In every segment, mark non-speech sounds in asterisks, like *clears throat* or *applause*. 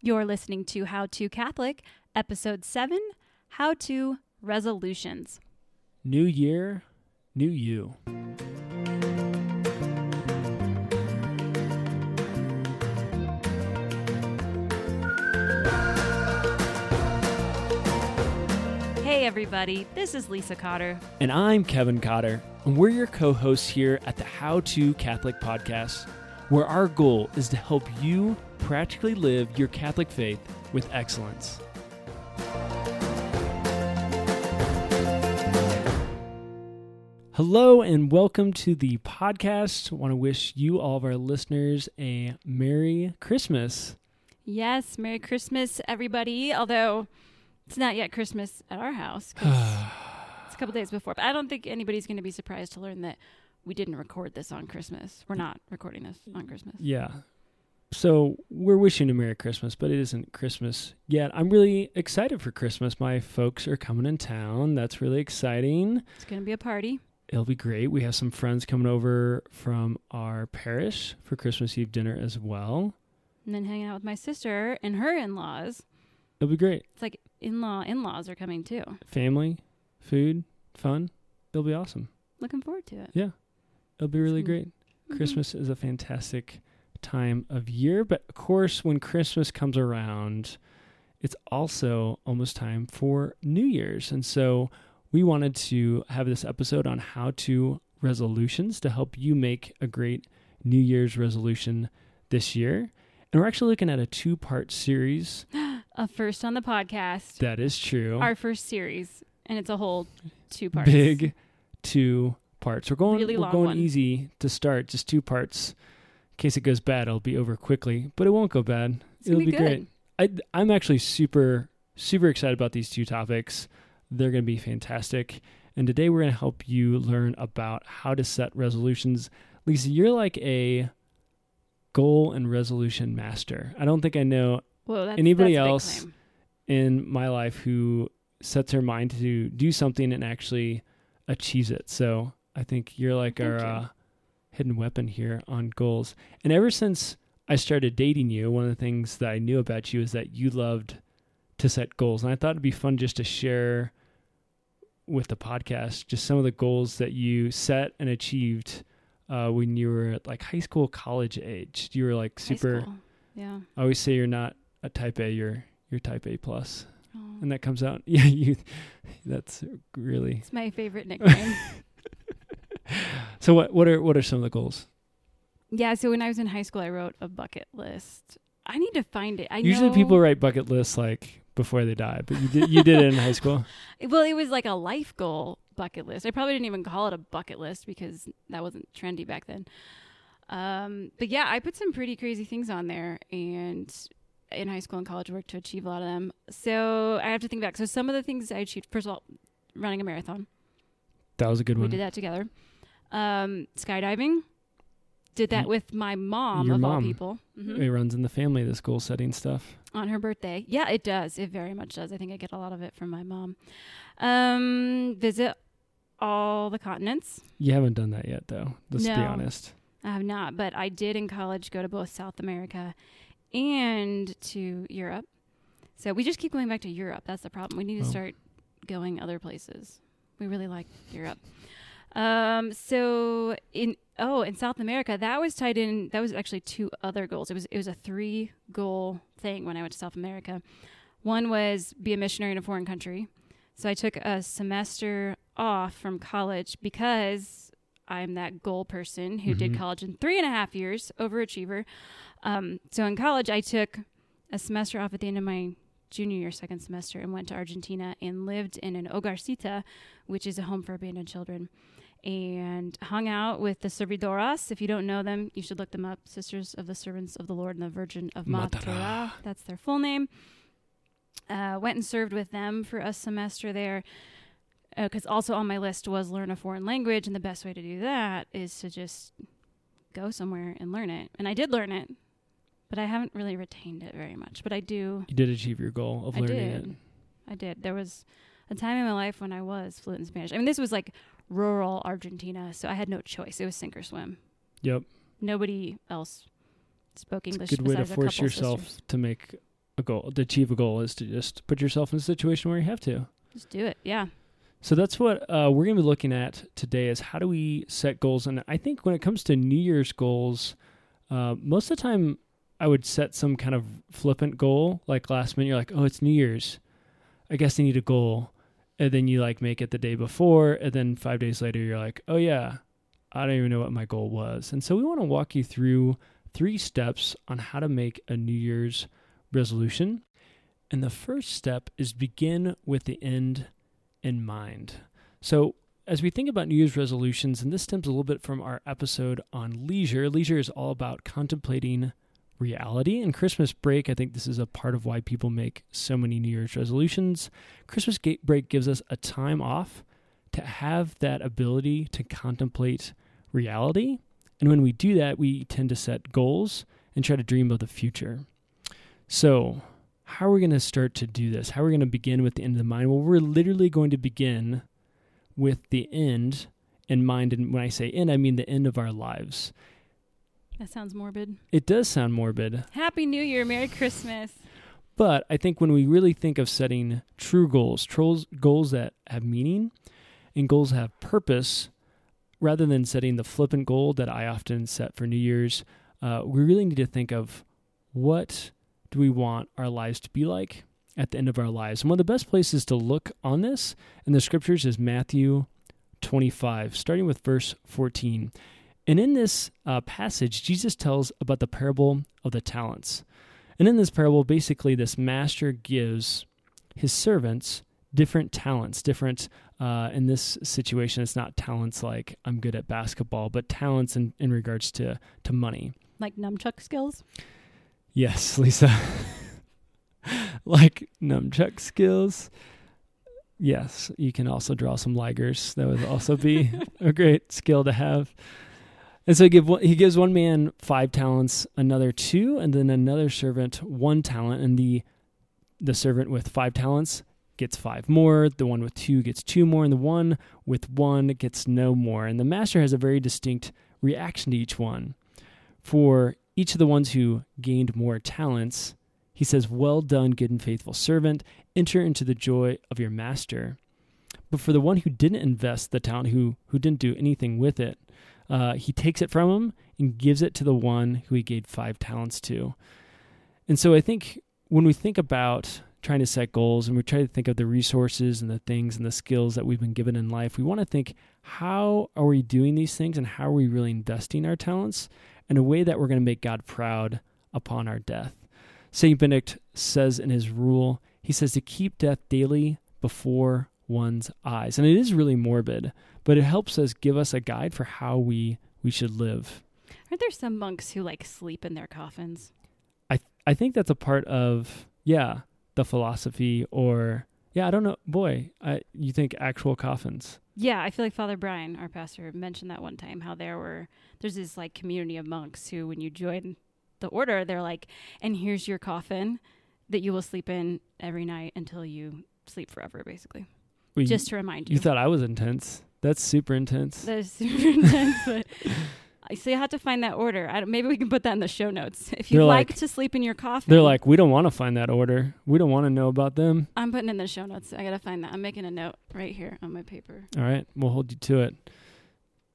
You're listening to How to Catholic, Episode 7 How to Resolutions. New year, new you. Hey, everybody, this is Lisa Cotter. And I'm Kevin Cotter, and we're your co hosts here at the How to Catholic podcast, where our goal is to help you practically live your Catholic faith with excellence. Hello and welcome to the podcast. I want to wish you, all of our listeners, a Merry Christmas. Yes, Merry Christmas, everybody. Although it's not yet Christmas at our house. *sighs* it's a couple days before. But I don't think anybody's going to be surprised to learn that we didn't record this on Christmas. We're not recording this on Christmas. Yeah. So we're wishing a Merry Christmas, but it isn't Christmas yet. I'm really excited for Christmas. My folks are coming in town. That's really exciting. It's going to be a party. It'll be great. We have some friends coming over from our parish for Christmas Eve dinner as well. And then hanging out with my sister and her in laws. It'll be great. It's like in law in laws are coming too. Family, food, fun. It'll be awesome. Looking forward to it. Yeah. It'll be really great. Mhm. Christmas is a fantastic time of year, but of course, when Christmas comes around, it's also almost time for New Year's. And so we wanted to have this episode on how to resolutions to help you make a great New Year's resolution this year. And we're actually looking at a two part series. *gasps* A first on the podcast. That is true. Our first series. And it's a whole two parts. Big two parts. We're going Really we're long going one. easy to start, just two parts. Case it goes bad, it'll be over quickly, but it won't go bad. It's it'll be, great. good. I I'm actually super super excited about these two topics. They're going to be fantastic. And today we're going to help you learn about how to set resolutions. Lisa, you're like a goal and resolution master. I don't think I know Whoa, that's Anybody that's else? in my life who sets her mind to do something and actually achieves it. So I think you're like Thank our you. uh, hidden weapon here on goals. And ever since I started dating you, one of the things that I knew about you is that you loved to set goals. And I thought it'd be fun just to share with the podcast just some of the goals that you set and achieved uh, when you were at like high school, college age. You were like super. Yeah. I always say you're not a type A, you're you're type A plus Oh. and that comes out. *laughs* Yeah, you. That's really. It's my favorite *laughs* nickname. *laughs* So what? What are what are some of the goals? yeah, so when I was in high school I wrote a bucket list. I need to find it. I Usually know- people write bucket lists like before they die, but you did you did it in high school. *laughs* Well, it was like a life goal bucket list. I probably didn't even call it a bucket list because that wasn't trendy back then. Um, but yeah, I put some pretty crazy things on there, and in high school and college, worked to achieve a lot of them. So I have to think back. So some of the things I achieved. First of all, running a marathon. That was a good We one. We did that together. Um, skydiving. Did that with my mom your of all mom. people. Mhm. It runs in the family. This goal setting stuff. on her birthday. Yeah, it does. It very much does. I think I get a lot of it from my mom. Um, visit all the continents. You haven't done that yet, though. Let's be honest. I have not, but I did in college go to both South America and to Europe. So we just keep going back to Europe. That's the problem. We need to Oh. start going other places. We really like Europe. Um, so in oh, in South America, that was tied in. That was actually two other goals. It was it was a three goal thing when I went to South America. One was be a missionary in a foreign country. So I took a semester off from college because I'm that goal person who did Mhm. college in three and a half years, overachiever. Um, so in college, I took a semester off at the end of my junior year, second semester, and went to Argentina and lived in an hogarcita, which is a home for abandoned children, and hung out with the servidoras. If you don't know them, you should look them up. Sisters of the Servants of the Lord and the Virgin of Matara. That's their full name. Uh, went and served with them for a semester there. Because also on my list was learn a foreign language, and the best way to do that is to just go somewhere and learn it. And I did learn it, but I haven't really retained it very much. But I do You did achieve your goal of I learning did. it. I did. There was a time in my life when I was fluent in Spanish. I mean, this was like rural Argentina, so I had no choice. It was sink or swim. Yep. Nobody else spoke It's English. a good way to force yourself sisters. to make a goal, to achieve a goal, is to just put yourself in a situation where you have to. Just do it. Yeah. So that's what uh, we're going to be looking at today is how do we set goals? And I think when it comes to New Year's goals, uh, most of the time I would set some kind of flippant goal. Like last minute, you're like, oh, it's New Year's. I guess I need a goal. And then you like make it the day before. And then five days later, you're like, oh, yeah, I don't even know what my goal was. And so we want to walk you through three steps on how to make a New Year's resolution. And the first step is begin with the end in mind. So, as we think about New Year's resolutions, and this stems a little bit from our episode on leisure, leisure is all about contemplating reality. And Christmas break, I think this is a part of why people make so many New Year's resolutions. Christmas break gives us a time off to have that ability to contemplate reality. And when we do that, we tend to set goals and try to dream of the future. So, how are we going to start to do this? How are we going to begin with the end of the mind? Well, we're literally going to begin with the end in mind. And when I say end, I mean the end of our lives. That sounds morbid. It does sound morbid. Happy New Year. Merry Christmas. But I think when we really think of setting true goals, trolls, goals that have meaning and goals that have purpose, rather than setting the flippant goal that I often set for New Year's, uh, we really need to think of what do we want our lives to be like at the end of our lives? And one of the best places to look on this in the scriptures is Matthew 25, starting with verse 14. And in this uh, passage, Jesus tells about the parable of the talents. And in this parable, basically, this master gives his servants different talents, different, uh, in this situation, it's not talents like I'm good at basketball, but talents in, in regards to, to money. Like nunchuck skills? Yes, *laughs* Lisa. like nunchuck skills. Yes, you can also draw some ligers. That would also be *laughs* a great skill to have. And so he, give, he gives one man five talents, another two, and then another servant one talent. And the the servant with five talents gets five more. The one with two gets two more, and the one with one gets no more. And the master has a very distinct reaction to each one. For each of the ones who gained more talents, he says, Well done, good and faithful servant. Enter into the joy of your master. But for the one who didn't invest the talent, who, who didn't do anything with it, uh, he takes it from him and gives it to the one who he gave five talents to. And so I think when we think about trying to set goals and we try to think of the resources and the things and the skills that we've been given in life, we want to think how are we doing these things and how are we really investing our talents? in a way that we're going to make God proud upon our death. St. Benedict says in his rule, he says to keep death daily before one's eyes. And it is really morbid, but it helps us give us a guide for how we we should live. Aren't there some monks who like sleep in their coffins? I th- I think that's a part of yeah, the philosophy or yeah, I don't know. Boy, I, you think actual coffins. Yeah, I feel like Father Brian, our pastor, mentioned that one time how there were there's this like community of monks who when you join the order, they're like, and here's your coffin that you will sleep in every night until you sleep forever, basically. Well, Just to remind you. You thought I was intense. That's super intense. That's super *laughs* intense, but *laughs* so you have to find that order. maybe we can put that in the show notes. If you like, like, to sleep in your coffin, they're like, we don't want to find that order. We don't want to know about them. I'm putting in the show notes. I gotta find that. I'm making a note right here on my paper. All right, we'll hold you to it.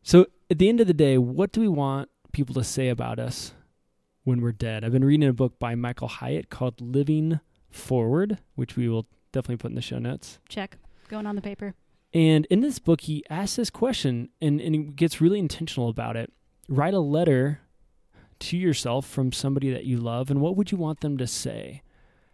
So at the end of the day, what do we want people to say about us when we're dead? I've been reading a book by Michael Hyatt called Living Forward, which we will definitely put in the show notes. Check. Going on the paper. And in this book, he asks this question and, and he gets really intentional about it write a letter to yourself from somebody that you love, and what would you want them to say?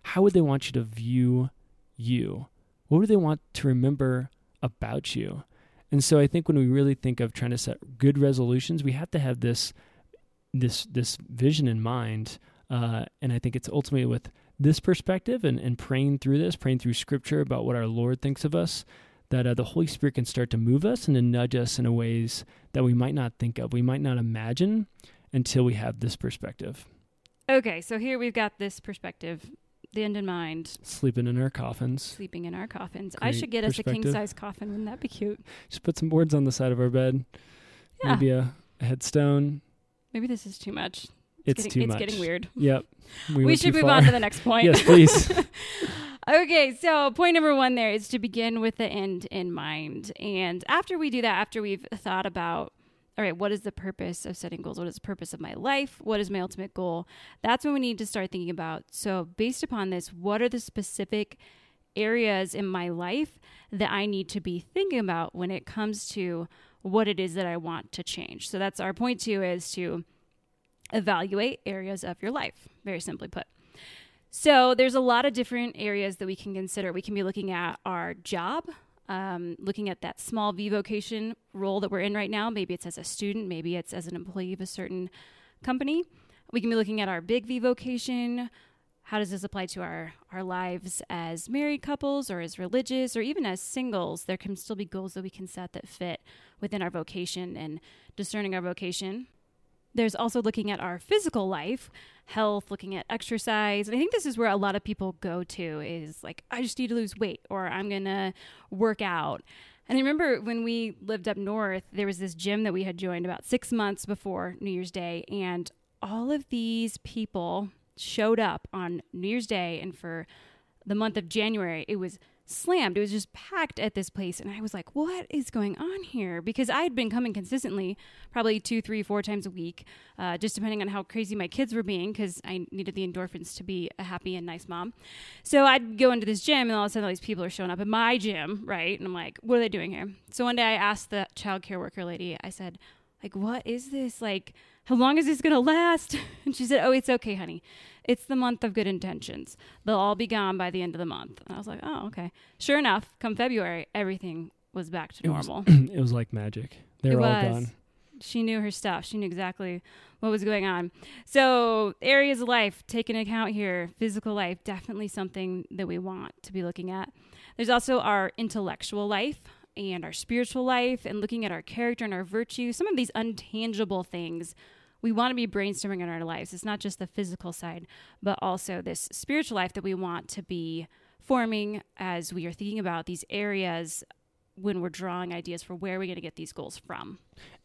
How would they want you to view you? What would they want to remember about you? And so I think when we really think of trying to set good resolutions, we have to have this this this vision in mind. Uh, and I think it's ultimately with this perspective and, and praying through this, praying through scripture about what our Lord thinks of us, that uh, the Holy Spirit can start to move us and to nudge us in ways that we might not think of, we might not imagine until we have this perspective. Okay, so here we've got this perspective, the end in mind. Sleeping in our coffins. Sleeping in our coffins. Great I should get us a king size coffin. Wouldn't that be cute? Just put some boards on the side of our bed. Yeah. Maybe a, a headstone. Maybe this is too much. It's, getting, too it's much. getting weird. Yep. *laughs* We, went should move far. on to the next point. yes, please. *laughs* *laughs* okay, so point number one there is to begin with the end in mind. And after we do that, after we've thought about, all right, what is the purpose of setting goals? What is the purpose of my life? What is my ultimate goal? That's when we need to start thinking about. So, based upon this, what are the specific areas in my life that I need to be thinking about when it comes to what it is that I want to change? So, that's our point two is to evaluate areas of your life, very simply put. So there's a lot of different areas that we can consider. We can be looking at our job, um, looking at that small V vocation role that we're in right now. Maybe it's as a student, maybe it's as an employee of a certain company. We can be looking at our big V vocation. How does this apply to our, our lives as married couples or as religious or even as singles? There can still be goals that we can set that fit within our vocation and discerning our vocation. There's also looking at our physical life, health, looking at exercise. And I think this is where a lot of people go to is like, I just need to lose weight or I'm going to work out. And I remember when we lived up north, there was this gym that we had joined about six months before New Year's Day. And all of these people showed up on New Year's Day. And for the month of January, it was slammed. It was just packed at this place. And I was like, what is going on here? Because I had been coming consistently, probably two, three, four times a week, uh, just depending on how crazy my kids were being, because I needed the endorphins to be a happy and nice mom. So I'd go into this gym, and all of a sudden, all these people are showing up at my gym, right? And I'm like, what are they doing here? So one day I asked the child care worker lady, I said, like, what is this? Like, how long is this going to last? *laughs* And she said, oh, it's okay, honey. It's the month of good intentions. They'll all be gone by the end of the month. And I was like, oh, okay. Sure enough, come February, everything was back to It was- normal. *clears throat* it was like magic. They were all gone. She knew her stuff. She knew exactly what was going on. So, areas of life, take into account here, physical life, definitely something that we want to be looking at. There's also our intellectual life and our spiritual life and looking at our character and our virtue, some of these untangible things we want to be brainstorming in our lives. It's not just the physical side, but also this spiritual life that we want to be forming as we are thinking about these areas when we're drawing ideas for where we're going to get these goals from.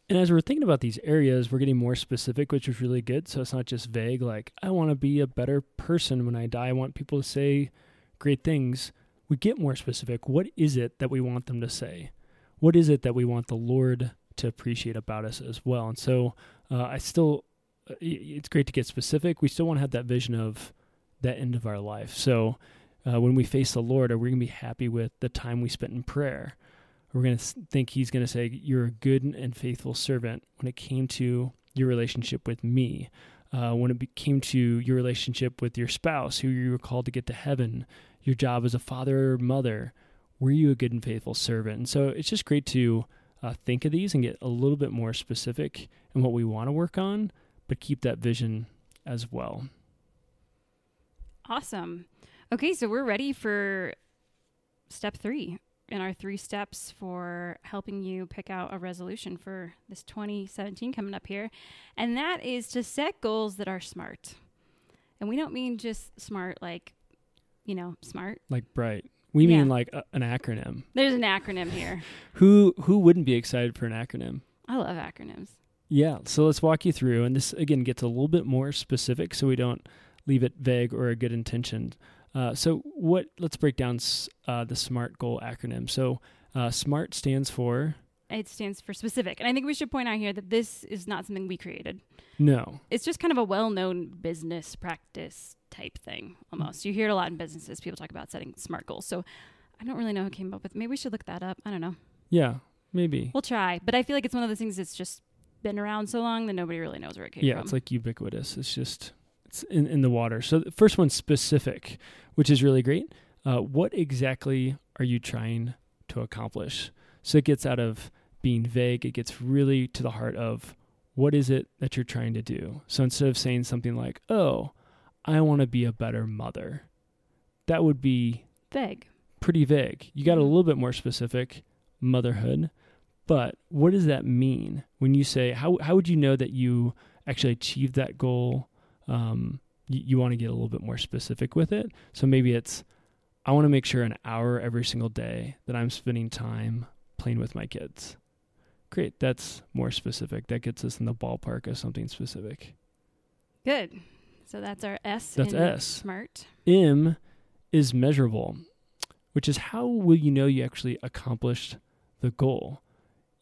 And as we're thinking about these areas, we're getting more specific, which is really good. So it's not just vague, like, I want to be a better person when I die. I want people to say great things. We get more specific. What is it that we want them to say? What is it that we want the Lord to appreciate about us as well? And so uh, I still, uh, it's great to get specific. We still want to have that vision of that end of our life. So uh, when we face the Lord, are we going to be happy with the time we spent in prayer? we're going to think he's going to say you're a good and faithful servant when it came to your relationship with me uh, when it came to your relationship with your spouse who you were called to get to heaven your job as a father or mother were you a good and faithful servant and so it's just great to uh, think of these and get a little bit more specific in what we want to work on but keep that vision as well Awesome. Okay, so we're ready for step three in our three steps for helping you pick out a resolution for this 2017 coming up here. And that is to set goals that are smart. And we don't mean just smart like, you know, smart. like bright we Yeah. mean like a, an acronym There's an acronym here. *laughs* who who wouldn't be excited for an acronym I love acronyms. Yeah, so let's walk you through, and this again gets a little bit more specific, so we don't leave it vague or a good intention. Uh, so, what? Let's break down s- uh, the SMART goal acronym. So, uh, SMART stands for It stands for specific. And I think we should point out here that this is not something we created. no. it's just kind of a well-known business practice type thing almost you hear it a lot in businesses people talk about setting smart goals so i don't really know who came up with maybe we should look that up i don't know Yeah, maybe. we'll try but i feel like it's one of those things that's just been around so long that nobody really knows where it came yeah, from it's like ubiquitous. It's just it's in in the water. So, the first one's specific, which is really great. Uh, what exactly are you trying to accomplish? So it gets out of being vague. It gets really to the heart of what is it that you're trying to do. So instead of saying something like, "Oh, I want to be a better mother," that would be vague pretty vague. You got a Mhm. little bit more specific, motherhood. But what does that mean when you say how how would you know that you actually achieved that goal? Um, you, you want to get a little bit more specific with it. So maybe it's I want to make sure an hour every single day that I'm spending time playing with my kids. Great, that's more specific. That gets us in the ballpark of something specific. Good. So that's our S. That's in S. Smart. M is measurable, which is how will you know you actually accomplished the goal?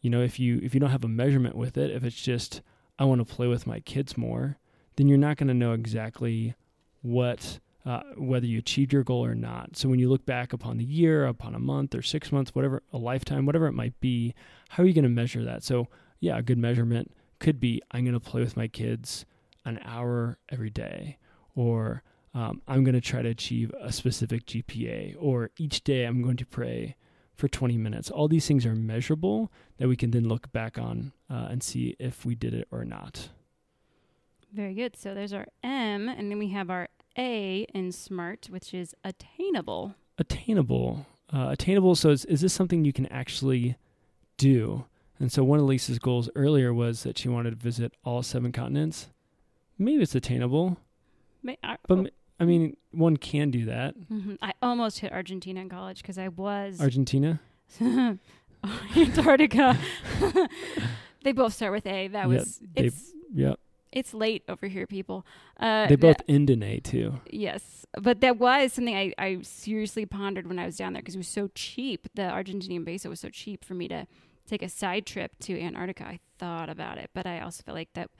You know, if you if you don't have a measurement with it, if it's just I want to play with my kids more, then you're not going to know exactly what uh, whether you achieved your goal or not. So when you look back upon the year, upon a month or six months, whatever, a lifetime, whatever it might be, how are you going to measure that? So yeah, a good measurement could be I'm going to play with my kids an hour every day, or um, I'm going to try to achieve a specific GPA, or each day I'm going to pray for 20 minutes. All these things are measurable that we can then look back on uh, and see if we did it or not. Very good. So there's our M, and then we have our A in SMART, which is attainable. Attainable. Uh, attainable. So, is, is this something you can actually do? And so, one of Lisa's goals earlier was that she wanted to visit all seven continents. Maybe it's attainable, May, I, but oh, I mean, one can do that. mhm. I almost hit Argentina in college because I was Argentina. *laughs* Antarctica. *laughs* they both start with A. That was they- it's Yep. it's late over here, people. Uh, They both that- end in A too. yes, but that was something I, I seriously pondered when I was down there because it was so cheap. The Argentinian peso was so cheap for me to take a side trip to Antarctica. I thought about it, but I also felt like that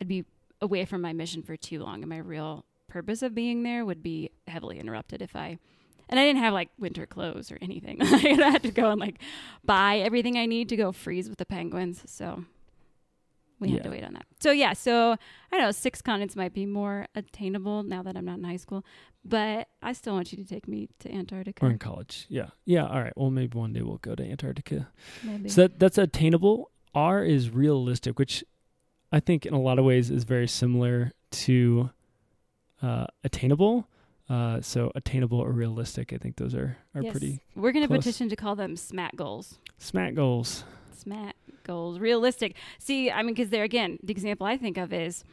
I'd be away from my mission for too long, and my real purpose of being there would be heavily interrupted if I. And I didn't have like winter clothes or anything. *laughs* I had to go and like buy everything I need to go freeze with the penguins. So we had to wait on that. So yeah, so I don't know six continents might be more attainable now that I'm not in high school, but I still want you to take me to Antarctica. Or in college. Yeah. Yeah. All right. Well, maybe one day we'll go to Antarctica. maybe. So that, that's attainable. R is realistic, which I think in a lot of ways is very similar to uh, attainable. Uh, so attainable or realistic, I think those are, are Yes. pretty We're going to petition to call them SMAT goals. SMAT goals. SMAT goals, realistic. See, I mean, because there again, the example I think of is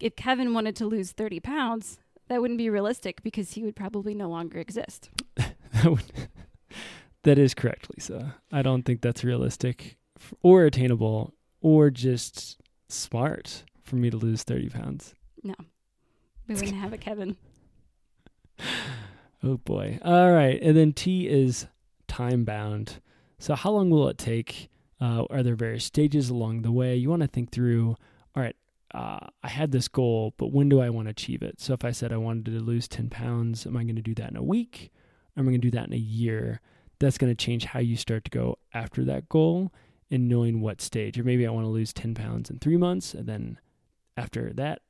if Kevin wanted to lose 30 pounds, that wouldn't be realistic because he would probably no longer exist. *laughs* that, would, that is correct, Lisa. I don't think that's realistic f- or attainable or just smart for me to lose 30 pounds. No, we wouldn't have a Kevin. *laughs* Oh boy. All right. And then T is time bound. So, how long will it take? Uh, are there various stages along the way? You want to think through, all right, uh, I had this goal, but when do I want to achieve it? So, if I said I wanted to lose 10 pounds, am I going to do that in a week? Or am I going to do that in a year? That's going to change how you start to go after that goal and knowing what stage. Or maybe I want to lose 10 pounds in three months. And then after that,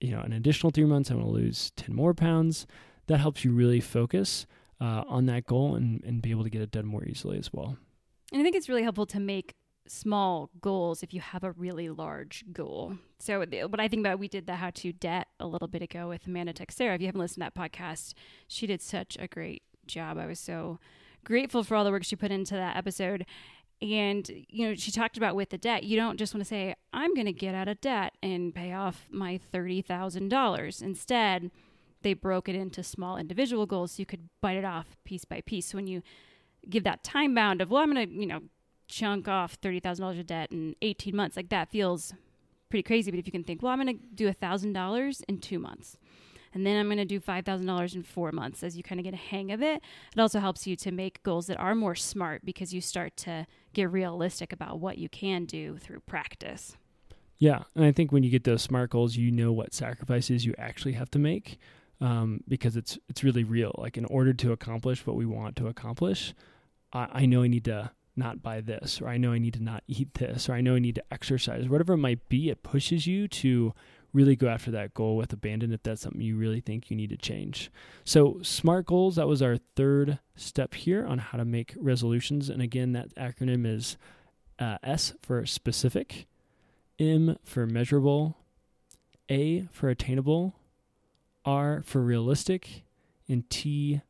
you know, an additional three months, I want to lose 10 more pounds that helps you really focus uh, on that goal and, and be able to get it done more easily as well. And I think it's really helpful to make small goals if you have a really large goal. So what I think about, we did the how to debt a little bit ago with Amanda Texera. If you haven't listened to that podcast, she did such a great job. I was so grateful for all the work she put into that episode. And, you know, she talked about with the debt, you don't just want to say, I'm going to get out of debt and pay off my $30,000. Instead, they broke it into small individual goals so you could bite it off piece by piece. So when you give that time bound of, well, I'm going to, you know, chunk off $30,000 of debt in 18 months, like that feels pretty crazy. But if you can think, well, I'm going to do $1,000 in two months. And then I'm going to do $5,000 in four months as you kind of get a hang of it. It also helps you to make goals that are more smart because you start to get realistic about what you can do through practice. Yeah, and I think when you get those smart goals, you know what sacrifices you actually have to make um, because it's it's really real. Like in order to accomplish what we want to accomplish, I, I know I need to not buy this, or I know I need to not eat this, or I know I need to exercise, whatever it might be. It pushes you to really go after that goal with abandon if that's something you really think you need to change. So, SMART goals, that was our third step here on how to make resolutions. And again, that acronym is uh, S for specific, M for measurable, A for attainable, R for realistic, and T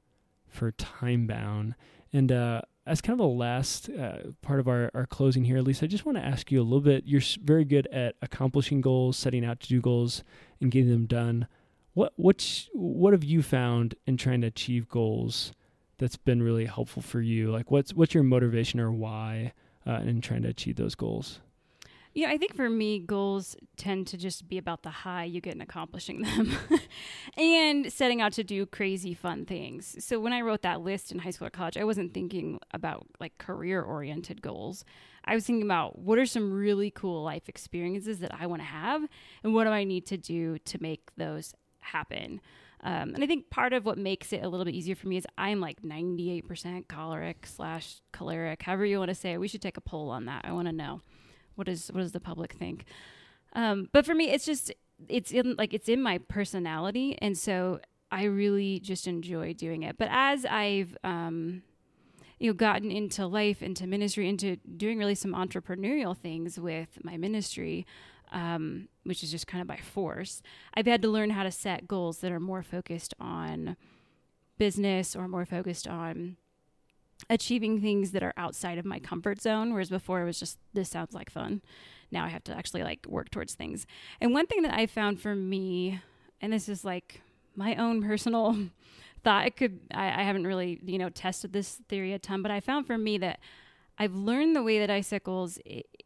for time bound. And uh, as kind of a last uh, part of our, our closing here, Lisa, I just want to ask you a little bit. You're very good at accomplishing goals, setting out to do goals, and getting them done. What what's what have you found in trying to achieve goals that's been really helpful for you? Like what's what's your motivation or why uh, in trying to achieve those goals? Know, I think for me, goals tend to just be about the high you get in accomplishing them *laughs* and setting out to do crazy fun things. So when I wrote that list in high school or college, I wasn't thinking about like career oriented goals. I was thinking about what are some really cool life experiences that I want to have and what do I need to do to make those happen. Um, and I think part of what makes it a little bit easier for me is I'm like 98% choleric slash choleric, however you want to say it. We should take a poll on that. I want to know what is what does the public think. Um, but for me, it's just it's in like it's in my personality, and so I really just enjoy doing it. But as I've um, you know gotten into life, into ministry, into doing really some entrepreneurial things with my ministry, um, which is just kind of by force. I've had to learn how to set goals that are more focused on business or more focused on achieving things that are outside of my comfort zone whereas before it was just this sounds like fun now i have to actually like work towards things and one thing that i found for me and this is like my own personal *laughs* thought it could I, I haven't really you know tested this theory a ton but i found for me that I've learned the way that I goals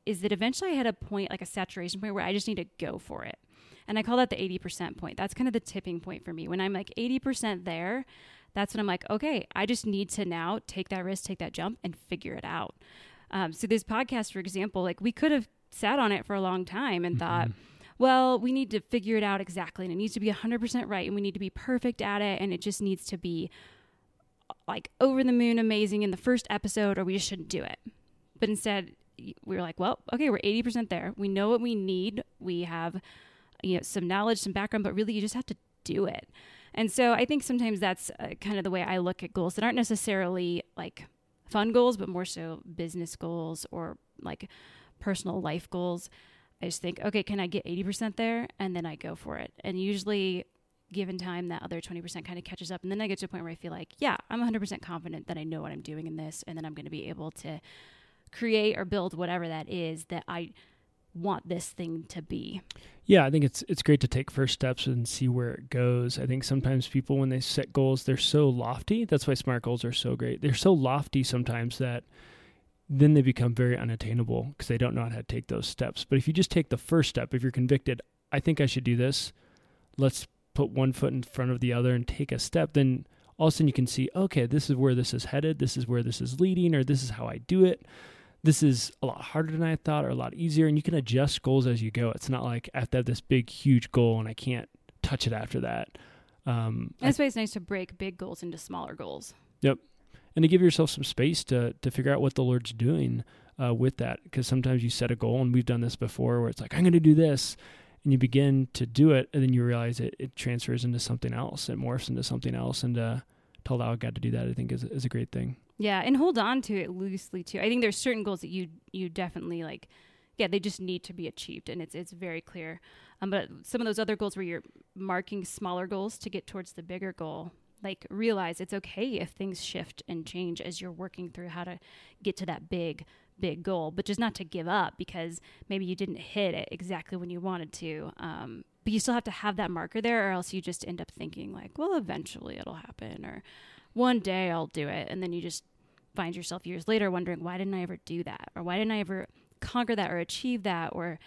is that eventually I hit a point, like a saturation point, where I just need to go for it. And I call that the 80% point. That's kind of the tipping point for me. When I'm like 80% there, that's when I'm like, okay, I just need to now take that risk, take that jump, and figure it out. Um, so, this podcast, for example, like we could have sat on it for a long time and mm-hmm. thought, well, we need to figure it out exactly. And it needs to be 100% right. And we need to be perfect at it. And it just needs to be like over the moon amazing in the first episode or we just shouldn't do it. But instead, we were like, well, okay, we're 80% there. We know what we need. We have you know some knowledge, some background, but really you just have to do it. And so I think sometimes that's uh, kind of the way I look at goals that aren't necessarily like fun goals, but more so business goals or like personal life goals. I just think, okay, can I get 80% there? And then I go for it. And usually given time, that other 20% kind of catches up. And then I get to a point where I feel like, yeah, I'm 100% confident that I know what I'm doing in this. And then I'm going to be able to create or build whatever that is that I want this thing to be. Yeah, I think it's it's great to take first steps and see where it goes. I think sometimes people when they set goals, they're so lofty. That's why smart goals are so great. They're so lofty sometimes that then they become very unattainable because they don't know how to take those steps. But if you just take the first step, if you're convicted, I think I should do this. Let's put one foot in front of the other and take a step, then all of a sudden you can see, okay, this is where this is headed, this is where this is leading, or this is how I do it. This is a lot harder than I thought, or a lot easier, and you can adjust goals as you go. It's not like I have to have this big, huge goal and I can't touch it after that. Um, That's why it's nice to break big goals into smaller goals. Yep, and to give yourself some space to to figure out what the Lord's doing uh, with that, because sometimes you set a goal, and we've done this before, where it's like I'm going to do this, and you begin to do it and then you realize it, it transfers into something else it morphs into something else and uh, to allow god to do that i think is, is a great thing yeah and hold on to it loosely too i think there's certain goals that you you definitely like yeah they just need to be achieved and it's it's very clear um, but some of those other goals where you're marking smaller goals to get towards the bigger goal like realize it's okay if things shift and change as you're working through how to get to that big big goal, but just not to give up because maybe you didn't hit it exactly when you wanted to. Um, but you still have to have that marker there, or else you just end up thinking, like, well, eventually it'll happen, or one day I'll do it. And then you just find yourself years later wondering, why didn't I ever do that? Or why didn't I ever conquer that or achieve that or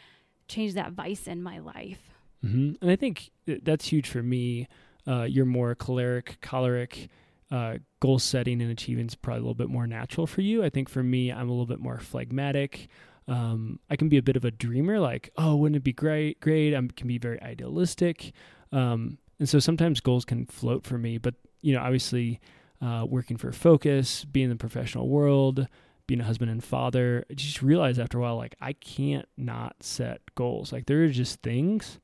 change that vice in my life? Mm-hmm. And I think that's huge for me. Uh, you're more choleric, choleric uh, goal setting and achieving is probably a little bit more natural for you. I think for me, I'm a little bit more phlegmatic. Um, I can be a bit of a dreamer, like, oh, wouldn't it be great? Great. I can be very idealistic. Um, and so sometimes goals can float for me, but, you know, obviously uh, working for FOCUS, being in the professional world, being a husband and father, I just realize after a while, like, I can't not set goals. Like, there are just things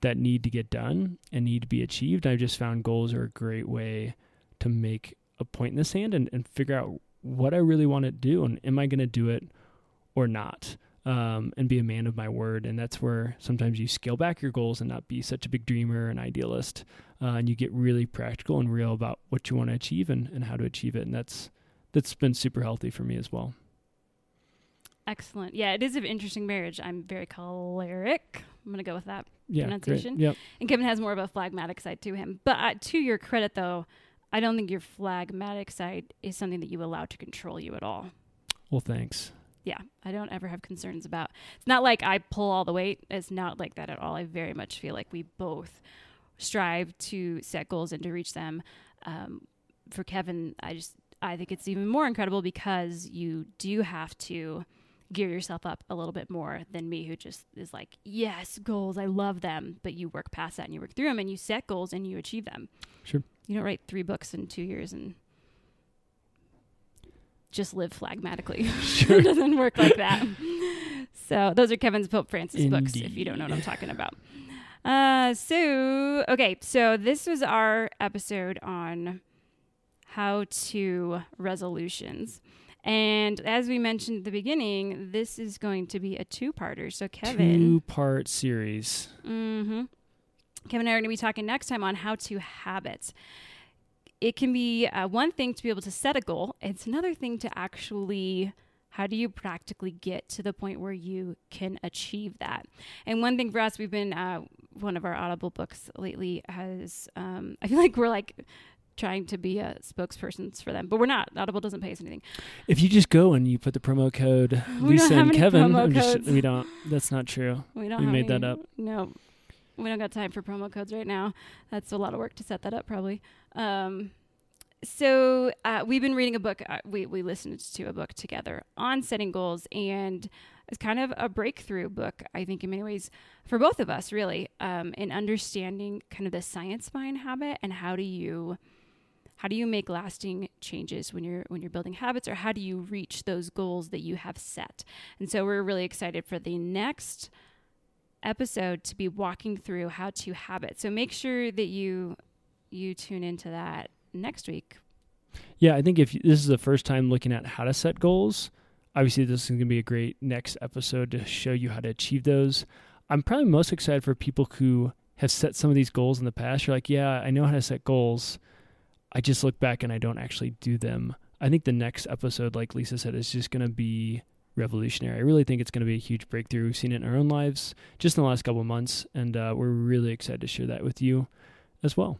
that need to get done and need to be achieved. I've just found goals are a great way to make a point in the sand and, and figure out what I really want to do and am I going to do it or not? Um, and be a man of my word. And that's where sometimes you scale back your goals and not be such a big dreamer and idealist. Uh, and you get really practical and real about what you want to achieve and, and how to achieve it. And that's that's been super healthy for me as well. Excellent. Yeah, it is an interesting marriage. I'm very choleric. I'm going to go with that yeah, pronunciation. Yep. And Kevin has more of a phlegmatic side to him. But uh, to your credit, though, I don't think your phlegmatic side is something that you allow to control you at all. Well, thanks. Yeah, I don't ever have concerns about. It's not like I pull all the weight. It's not like that at all. I very much feel like we both strive to set goals and to reach them. Um, for Kevin, I just I think it's even more incredible because you do have to gear yourself up a little bit more than me who just is like yes goals i love them but you work past that and you work through them and you set goals and you achieve them Sure. you don't write three books in two years and just live phlegmatically *laughs* Sure. it doesn't work like that so those are kevin's pope francis books if you don't know what i'm talking about uh so okay so this was our episode on how to resolutions and as we mentioned at the beginning, this is going to be a two-parter. So Kevin, Two part series. hmm Kevin and I are going to be talking next time on how to habits. It can be uh, one thing to be able to set a goal. It's another thing to actually how do you practically get to the point where you can achieve that? And one thing for us, we've been uh, one of our Audible books lately has. Um, I feel like we're like trying to be a spokespersons for them, but we're not. Audible doesn't pay us anything. If you just go and you put the promo code We don't Lisa have and any Kevin, just codes. we don't. That's not true. We don't. We made that up. No, we don't got time for promo codes right now. That's a lot of work to set that up, probably. Um, so uh, we've been reading a book. Uh, we we listened to a book together on setting goals, and it's kind of a breakthrough book, I think, in many ways for both of us, really, um, in understanding kind of the science behind habit and how do you how do you make lasting changes when you're when you're building habits or how do you reach those goals that you have set and so we're really excited for the next episode to be walking through how to habit so make sure that you you tune into that next week Yeah, I think if this is the first time looking at how to set goals, obviously this is going to be a great next episode to show you how to achieve those. I'm probably most excited for people who have set some of these goals in the past. You're like, yeah, I know how to set goals. I just look back and I don't actually do them. I think the next episode, like Lisa said, is just going to be revolutionary. I really think it's going to be a huge breakthrough. We've seen it in our own lives just in the last couple of months, and uh, we're really excited to share that with you as well.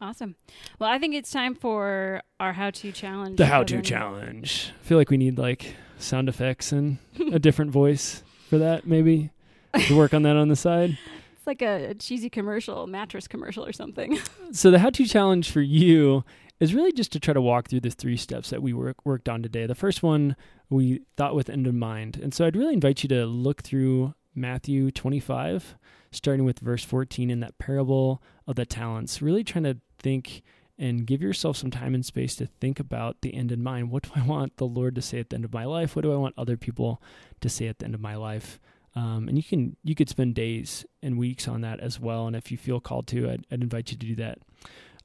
awesome well i think it's time for our how-to challenge The how to challenge. I feel like we need like sound effects and a *laughs* different voice for that, maybe. To work on that on the side. *laughs* it's like a, a cheesy commercial mattress commercial or something So the how to challenge for you is really just to try to walk through the three steps that we work, worked on today. The first one we thought with end in mind. And so I'd really invite you to look through Matthew 25, starting with verse 14 in that parable of the talents, really trying to think and give yourself some time and space to think about the end in mind. What do I want the Lord to say at the end of my life? What do I want other people to say at the end of my life? Um, and you can you could spend days and weeks on that as well. And if you feel called to, I'd, I'd invite you to do that,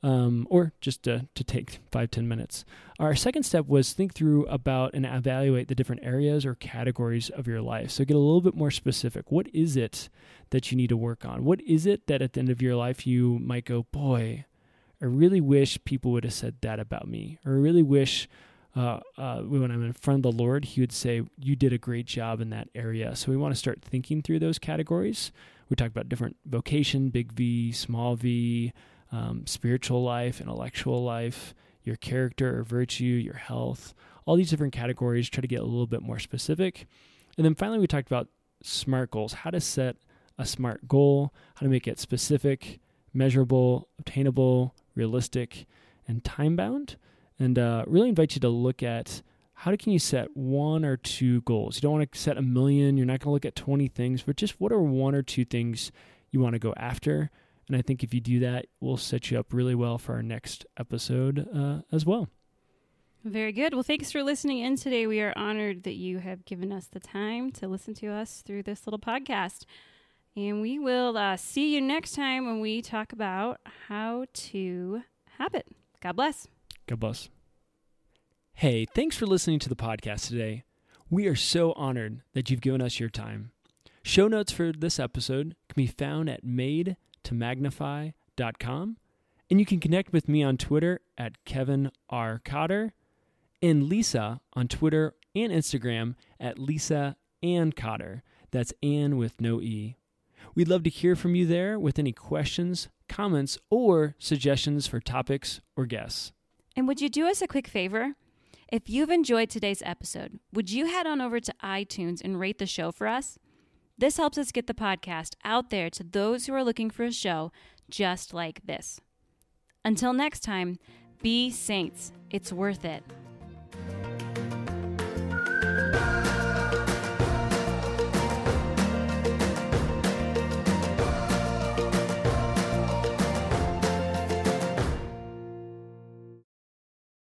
um, or just to, to take five ten minutes. Our second step was think through about and evaluate the different areas or categories of your life. So get a little bit more specific. What is it that you need to work on? What is it that at the end of your life you might go, boy, I really wish people would have said that about me, or I really wish uh, uh, when I'm in front of the Lord, He would say, You did a great job in that area. So we want to start thinking through those categories. We talked about different vocation, big V, small v, um, spiritual life, intellectual life, your character or virtue, your health, all these different categories. Try to get a little bit more specific. And then finally, we talked about SMART goals how to set a SMART goal, how to make it specific, measurable, obtainable, realistic, and time bound and uh, really invite you to look at how can you set one or two goals. You don't want to set a million. You're not going to look at 20 things, but just what are one or two things you want to go after. And I think if you do that, we'll set you up really well for our next episode uh, as well. Very good. Well, thanks for listening in today. We are honored that you have given us the time to listen to us through this little podcast. And we will uh, see you next time when we talk about how to habit. God bless. God bless. Hey, thanks for listening to the podcast today. We are so honored that you've given us your time. Show notes for this episode can be found at madetomagnify.com, and you can connect with me on Twitter at Kevin R. Cotter and Lisa on Twitter and Instagram at Lisa Ann Cotter. That's Ann with no E. We'd love to hear from you there with any questions, comments, or suggestions for topics or guests. And would you do us a quick favor? If you've enjoyed today's episode, would you head on over to iTunes and rate the show for us? This helps us get the podcast out there to those who are looking for a show just like this. Until next time, be saints. It's worth it.